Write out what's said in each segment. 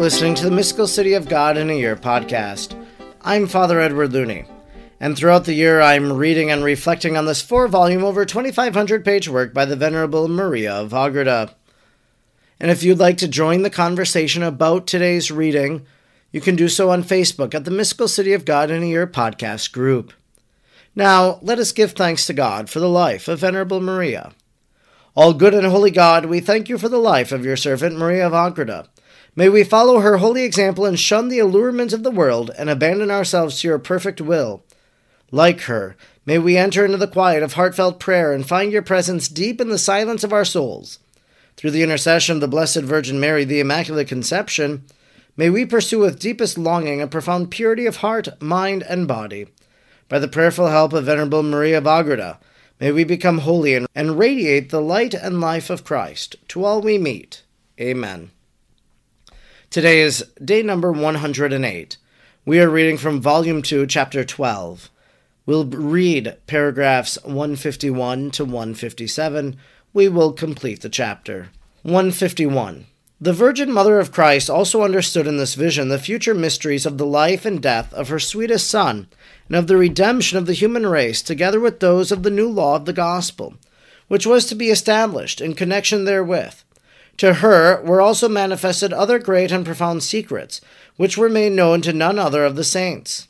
listening to the Mystical City of God in a Year podcast. I'm Father Edward Looney, and throughout the year I'm reading and reflecting on this four volume, over 2,500 page work by the Venerable Maria of Agreda. And if you'd like to join the conversation about today's reading, you can do so on Facebook at the Mystical City of God in a Year podcast group. Now, let us give thanks to God for the life of Venerable Maria. All good and holy God, we thank you for the life of your servant Maria of Agreda. May we follow her holy example and shun the allurements of the world and abandon ourselves to your perfect will. Like her, may we enter into the quiet of heartfelt prayer and find your presence deep in the silence of our souls. Through the intercession of the Blessed Virgin Mary, the Immaculate Conception, may we pursue with deepest longing a profound purity of heart, mind, and body. By the prayerful help of Venerable Maria of Agreda, may we become holy and, and radiate the light and life of Christ to all we meet. Amen. Today is day number 108. We are reading from Volume 2, Chapter 12. We'll read paragraphs 151 to 157. We will complete the chapter. 151. The Virgin Mother of Christ also understood in this vision the future mysteries of the life and death of her sweetest Son, and of the redemption of the human race, together with those of the new law of the gospel, which was to be established in connection therewith to her were also manifested other great and profound secrets, which were made known to none other of the saints.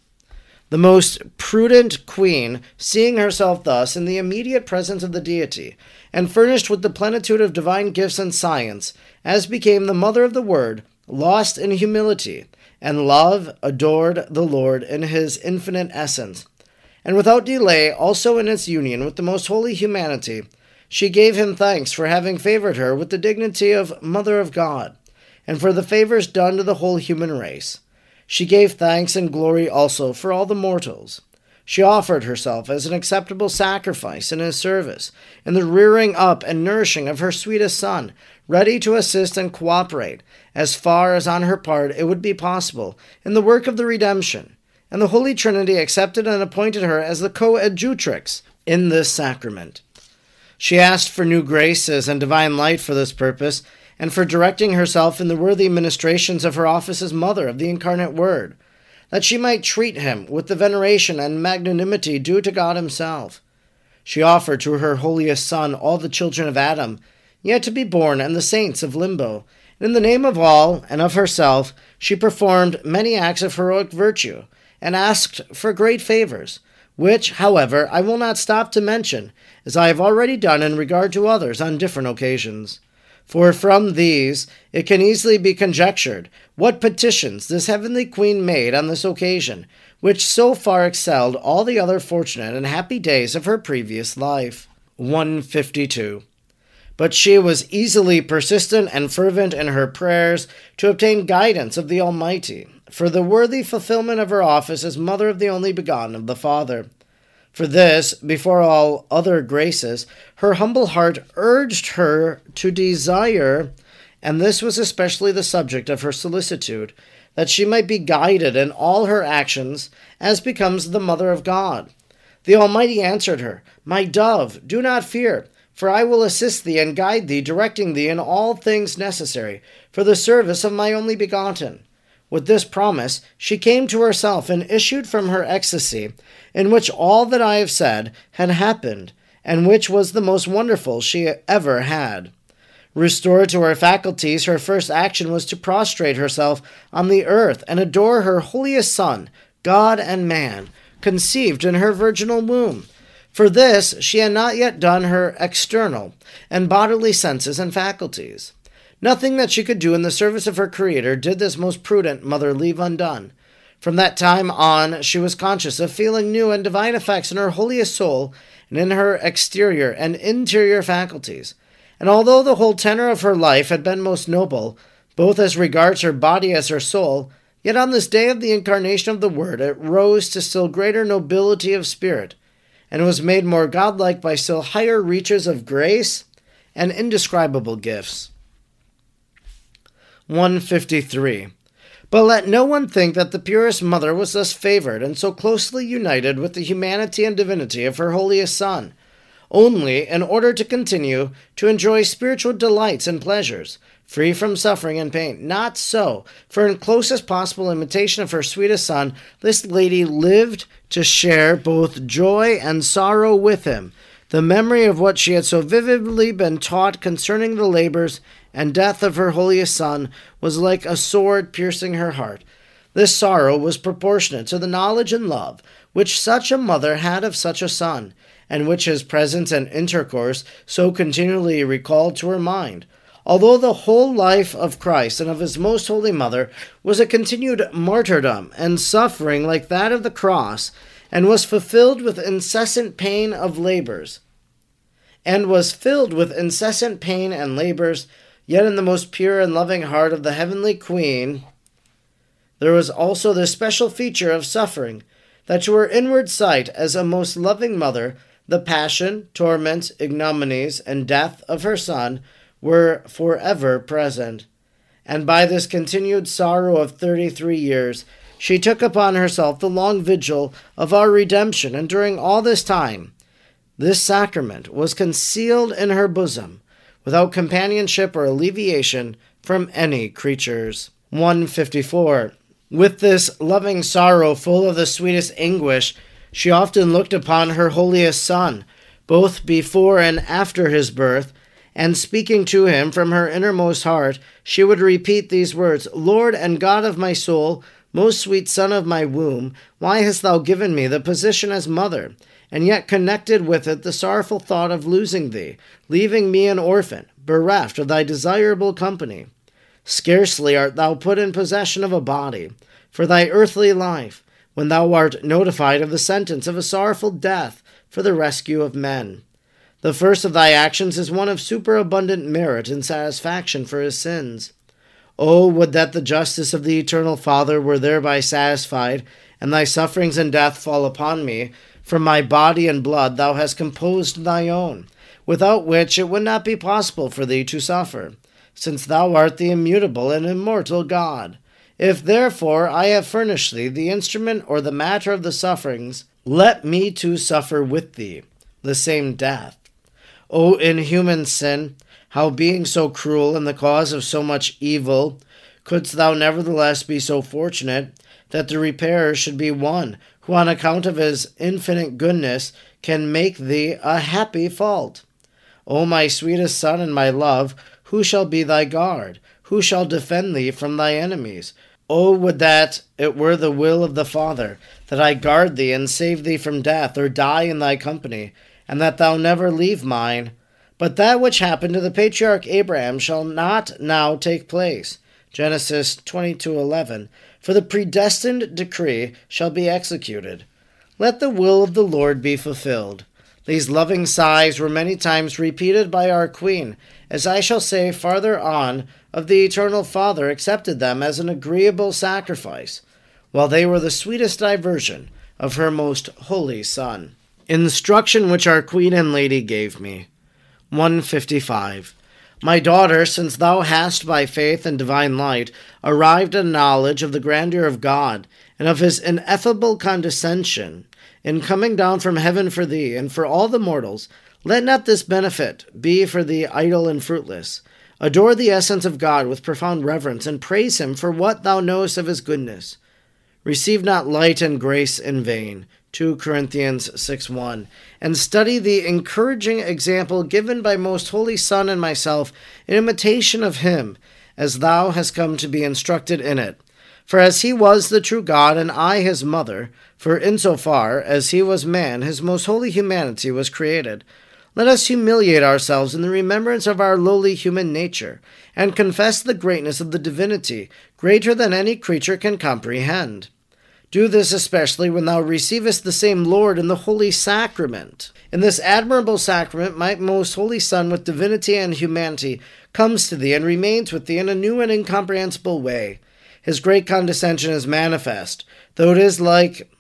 The most prudent queen, seeing herself thus in the immediate presence of the deity, and furnished with the plenitude of divine gifts and science, as became the mother of the Word, lost in humility, and love, adored the Lord in his infinite essence, and without delay also in its union with the most holy humanity, she gave him thanks for having favored her with the dignity of Mother of God, and for the favors done to the whole human race. She gave thanks and glory also for all the mortals. She offered herself as an acceptable sacrifice in his service, in the rearing up and nourishing of her sweetest son, ready to assist and cooperate, as far as on her part it would be possible, in the work of the redemption. And the Holy Trinity accepted and appointed her as the coadjutrix in this sacrament. She asked for new graces and divine light for this purpose, and for directing herself in the worthy ministrations of her office as mother of the incarnate Word, that she might treat him with the veneration and magnanimity due to God Himself. She offered to her holiest Son all the children of Adam, yet to be born, and the saints of Limbo. And in the name of all and of herself, she performed many acts of heroic virtue, and asked for great favors which, however, I will not stop to mention, as I have already done in regard to others on different occasions. For from these it can easily be conjectured what petitions this heavenly queen made on this occasion, which so far excelled all the other fortunate and happy days of her previous life. 152. But she was easily persistent and fervent in her prayers to obtain guidance of the Almighty, for the worthy fulfillment of her office as mother of the only begotten of the Father. For this, before all other graces, her humble heart urged her to desire, and this was especially the subject of her solicitude, that she might be guided in all her actions as becomes the Mother of God. The Almighty answered her, My dove, do not fear, for I will assist thee and guide thee, directing thee in all things necessary for the service of my only begotten. With this promise, she came to herself and issued from her ecstasy, in which all that I have said had happened, and which was the most wonderful she ever had. Restored to her faculties, her first action was to prostrate herself on the earth and adore her holiest Son, God and man, conceived in her virginal womb. For this she had not yet done her external and bodily senses and faculties. Nothing that she could do in the service of her Creator did this most prudent mother leave undone. From that time on, she was conscious of feeling new and divine effects in her holiest soul and in her exterior and interior faculties. And although the whole tenor of her life had been most noble, both as regards her body as her soul, yet on this day of the incarnation of the Word it rose to still greater nobility of spirit, and was made more godlike by still higher reaches of grace and indescribable gifts. 153. But let no one think that the purest mother was thus favored and so closely united with the humanity and divinity of her holiest Son. only in order to continue to enjoy spiritual delights and pleasures, free from suffering and pain. Not so, for in closest possible imitation of her sweetest son, this lady lived to share both joy and sorrow with him. The memory of what she had so vividly been taught concerning the labors and death of her holiest son was like a sword piercing her heart. This sorrow was proportionate to the knowledge and love which such a mother had of such a son, and which his presence and intercourse so continually recalled to her mind. Although the whole life of Christ and of his most holy mother was a continued martyrdom and suffering like that of the cross, and was fulfilled with incessant pain of labors, and was filled with incessant pain and labors, yet in the most pure and loving heart of the heavenly Queen, there was also this special feature of suffering, that to her inward sight, as a most loving mother, the passion, torments, ignominies, and death of her Son were for ever present. And by this continued sorrow of thirty three years, she took upon herself the long vigil of our redemption, and during all this time, this sacrament was concealed in her bosom, without companionship or alleviation from any creatures. 154. With this loving sorrow full of the sweetest anguish, she often looked upon her holiest Son, both before and after his birth, and speaking to him from her innermost heart, she would repeat these words Lord and God of my soul, most sweet Son of my womb, why hast thou given me the position as mother, and yet connected with it the sorrowful thought of losing thee, leaving me an orphan, bereft of thy desirable company? Scarcely art thou put in possession of a body, for thy earthly life, when thou art notified of the sentence of a sorrowful death for the rescue of men. The first of thy actions is one of superabundant merit and satisfaction for his sins. O would that the justice of the eternal Father were thereby satisfied, and thy sufferings and death fall upon me. From my body and blood thou hast composed thy own, without which it would not be possible for thee to suffer since thou art the immutable and immortal God. If therefore I have furnished thee the instrument or the matter of the sufferings, let me too suffer with thee the same death. O inhuman sin, how being so cruel and the cause of so much evil, couldst thou nevertheless be so fortunate that the repairer should be one who, on account of his infinite goodness, can make thee a happy fault? O my sweetest son and my love, who shall be thy guard? Who shall defend thee from thy enemies? O would that it were the will of the Father, that I guard thee and save thee from death, or die in thy company, and that thou never leave mine. But that which happened to the patriarch Abraham shall not now take place. Genesis 22:11 For the predestined decree shall be executed. Let the will of the Lord be fulfilled. These loving sighs were many times repeated by our Queen, as I shall say farther on of the Eternal Father accepted them as an agreeable sacrifice, while they were the sweetest diversion of her most holy Son. Instruction which our Queen and Lady gave me. 155. My daughter, since thou hast by faith and divine light arrived at knowledge of the grandeur of God and of his ineffable condescension in coming down from heaven for thee and for all the mortals, let not this benefit be for thee idle and fruitless. Adore the essence of God with profound reverence, and praise him for what thou knowest of his goodness. Receive not light and grace in vain. 2 Corinthians 6 1. And study the encouraging example given by most holy Son and myself in imitation of him, as thou hast come to be instructed in it. For as he was the true God, and I his mother, for in so far as he was man, his most holy humanity was created. Let us humiliate ourselves in the remembrance of our lowly human nature, and confess the greatness of the divinity, greater than any creature can comprehend. Do this especially when thou receivest the same Lord in the holy sacrament. In this admirable sacrament, my most holy Son, with divinity and humanity, comes to thee and remains with thee in a new and incomprehensible way. His great condescension is manifest, though it is like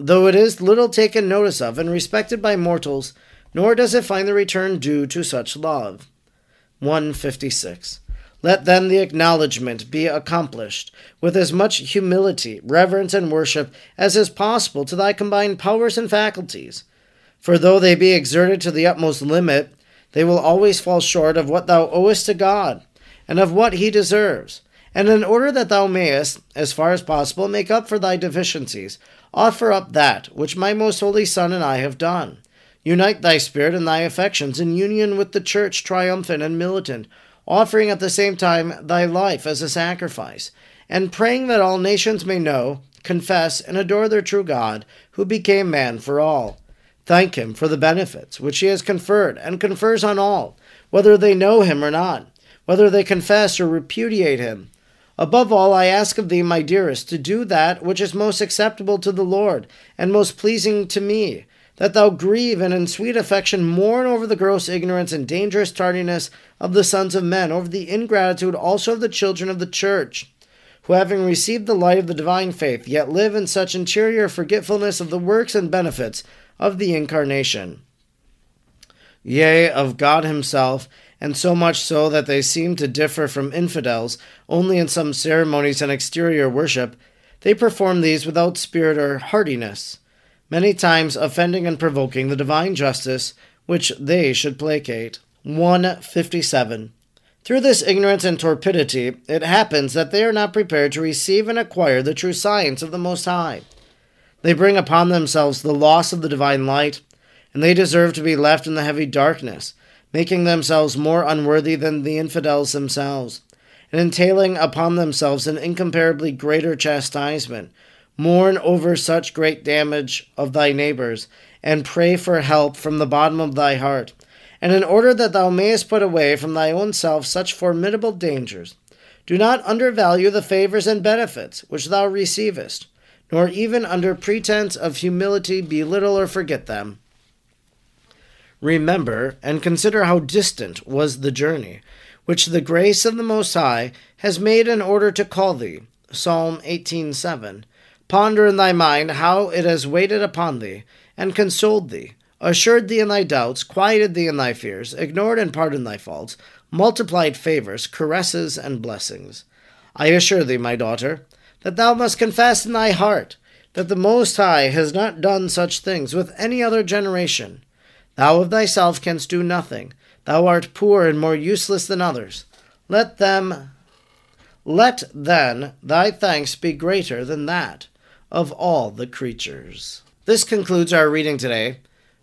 though it is little taken notice of and respected by mortals nor does it find the return due to such love. 156. Let then the acknowledgment be accomplished with as much humility, reverence, and worship as is possible to thy combined powers and faculties. For though they be exerted to the utmost limit, they will always fall short of what thou owest to God, and of what he deserves. And in order that thou mayest, as far as possible, make up for thy deficiencies, offer up that which my most holy Son and I have done. Unite thy spirit and thy affections in union with the church triumphant and militant, offering at the same time thy life as a sacrifice, and praying that all nations may know, confess, and adore their true God, who became man for all. Thank him for the benefits which he has conferred and confers on all, whether they know him or not, whether they confess or repudiate him Above all, I ask of thee, my dearest, to do that which is most acceptable to the Lord, and most pleasing to me, that thou grieve and in sweet affection mourn over the gross ignorance and dangerous tardiness of the sons of men, over the ingratitude also of the children of the church, who having received the light of the divine faith, yet live in such interior forgetfulness of the works and benefits of the incarnation. Yea, of God Himself and so much so that they seem to differ from infidels only in some ceremonies and exterior worship, they perform these without spirit or heartiness, many times offending and provoking the divine justice which they should placate. 157. Through this ignorance and torpidity, it happens that they are not prepared to receive and acquire the true science of the Most High. They bring upon themselves the loss of the divine light, and they deserve to be left in the heavy darkness making themselves more unworthy than the infidels themselves, and entailing upon themselves an incomparably greater chastisement. Mourn over such great damage of thy neighbors, and pray for help from the bottom of thy heart. And in order that thou mayest put away from thy own self such formidable dangers, do not undervalue the favors and benefits which thou receivest, nor even under pretense of humility belittle or forget them Remember and consider how distant was the journey, which the grace of the Most High has made in order to call thee. Psalm 18:7. Ponder in thy mind how it has waited upon thee, and consoled thee, assured thee in thy doubts, quieted thee in thy fears, ignored and pardoned thy faults, multiplied favors, caresses, and blessings. I assure thee, my daughter, that thou must confess in thy heart that the Most High has not done such things with any other generation Thou of thyself canst do nothing. Thou art poor and more useless than others. Let them let then thy thanks be greater than that of all the creatures. This concludes our reading today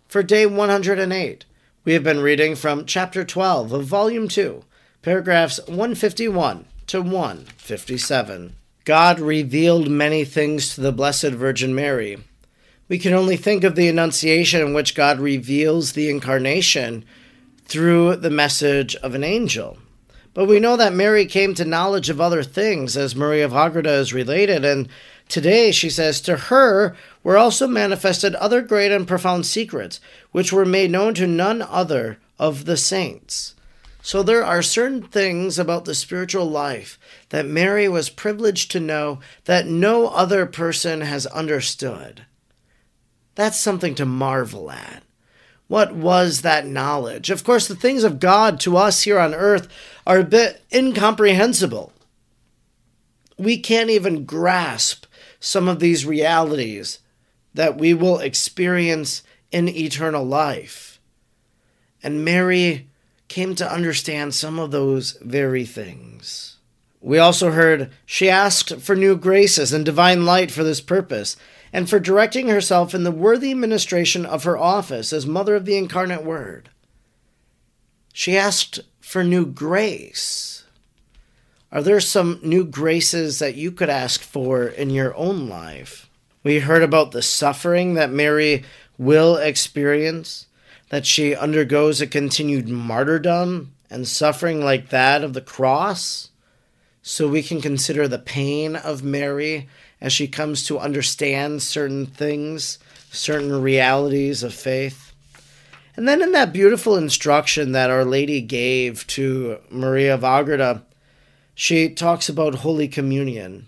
for day 108. We have been reading from chapter 12 of volume 2, paragraphs 151 to 157. God revealed many things to the Blessed Virgin Mary we can only think of the Annunciation in which God reveals the incarnation through the message of an angel. But we know that Mary came to knowledge of other things, as Maria of Agreda is related, and today she says, To her were also manifested other great and profound secrets, which were made known to none other of the saints. So there are certain things about the spiritual life that Mary was privileged to know that no other person has understood. That's something to marvel at. What was that knowledge? Of course, the things of God to us here on earth are a bit incomprehensible. We can't even grasp some of these realities that we will experience in eternal life. And Mary came to understand some of those very things. We also heard she asked for new graces and divine light for this purpose, and for directing herself in the worthy ministration of her office as Mother of the Incarnate Word. She asked for new grace. Are there some new graces that you could ask for in your own life? We heard about the suffering that Mary will experience, that she undergoes a continued martyrdom and suffering like that of the cross. So we can consider the pain of Mary as she comes to understand certain things, certain realities of faith. And then in that beautiful instruction that Our Lady gave to Maria of Agreda, she talks about Holy Communion.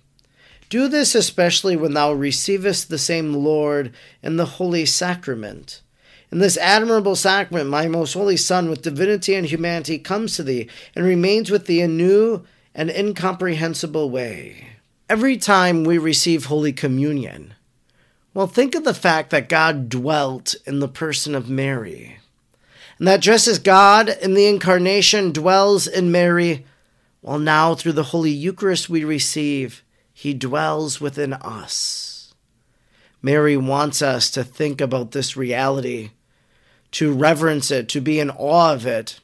Do this especially when thou receivest the same Lord in the Holy Sacrament. In this admirable sacrament, my most holy Son, with divinity and humanity, comes to thee and remains with thee in new and incomprehensible way. Every time we receive Holy Communion, Well, think of the fact that God dwelt in the person of Mary. And that just as God in the incarnation dwells in Mary, well, now through the Holy Eucharist we receive, he dwells within us. Mary wants us to think about this reality, to reverence it, to be in awe of it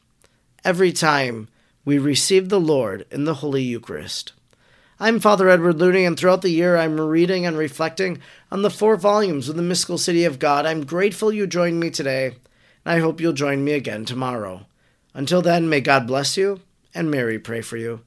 every time we receive the Lord in the Holy Eucharist. I'm Father Edward Looney, and throughout the year I'm reading and reflecting on the four volumes of the Mystical City of God. I'm grateful you joined me today, and I hope you'll join me again tomorrow. Until then, may God bless you, and Mary pray for you.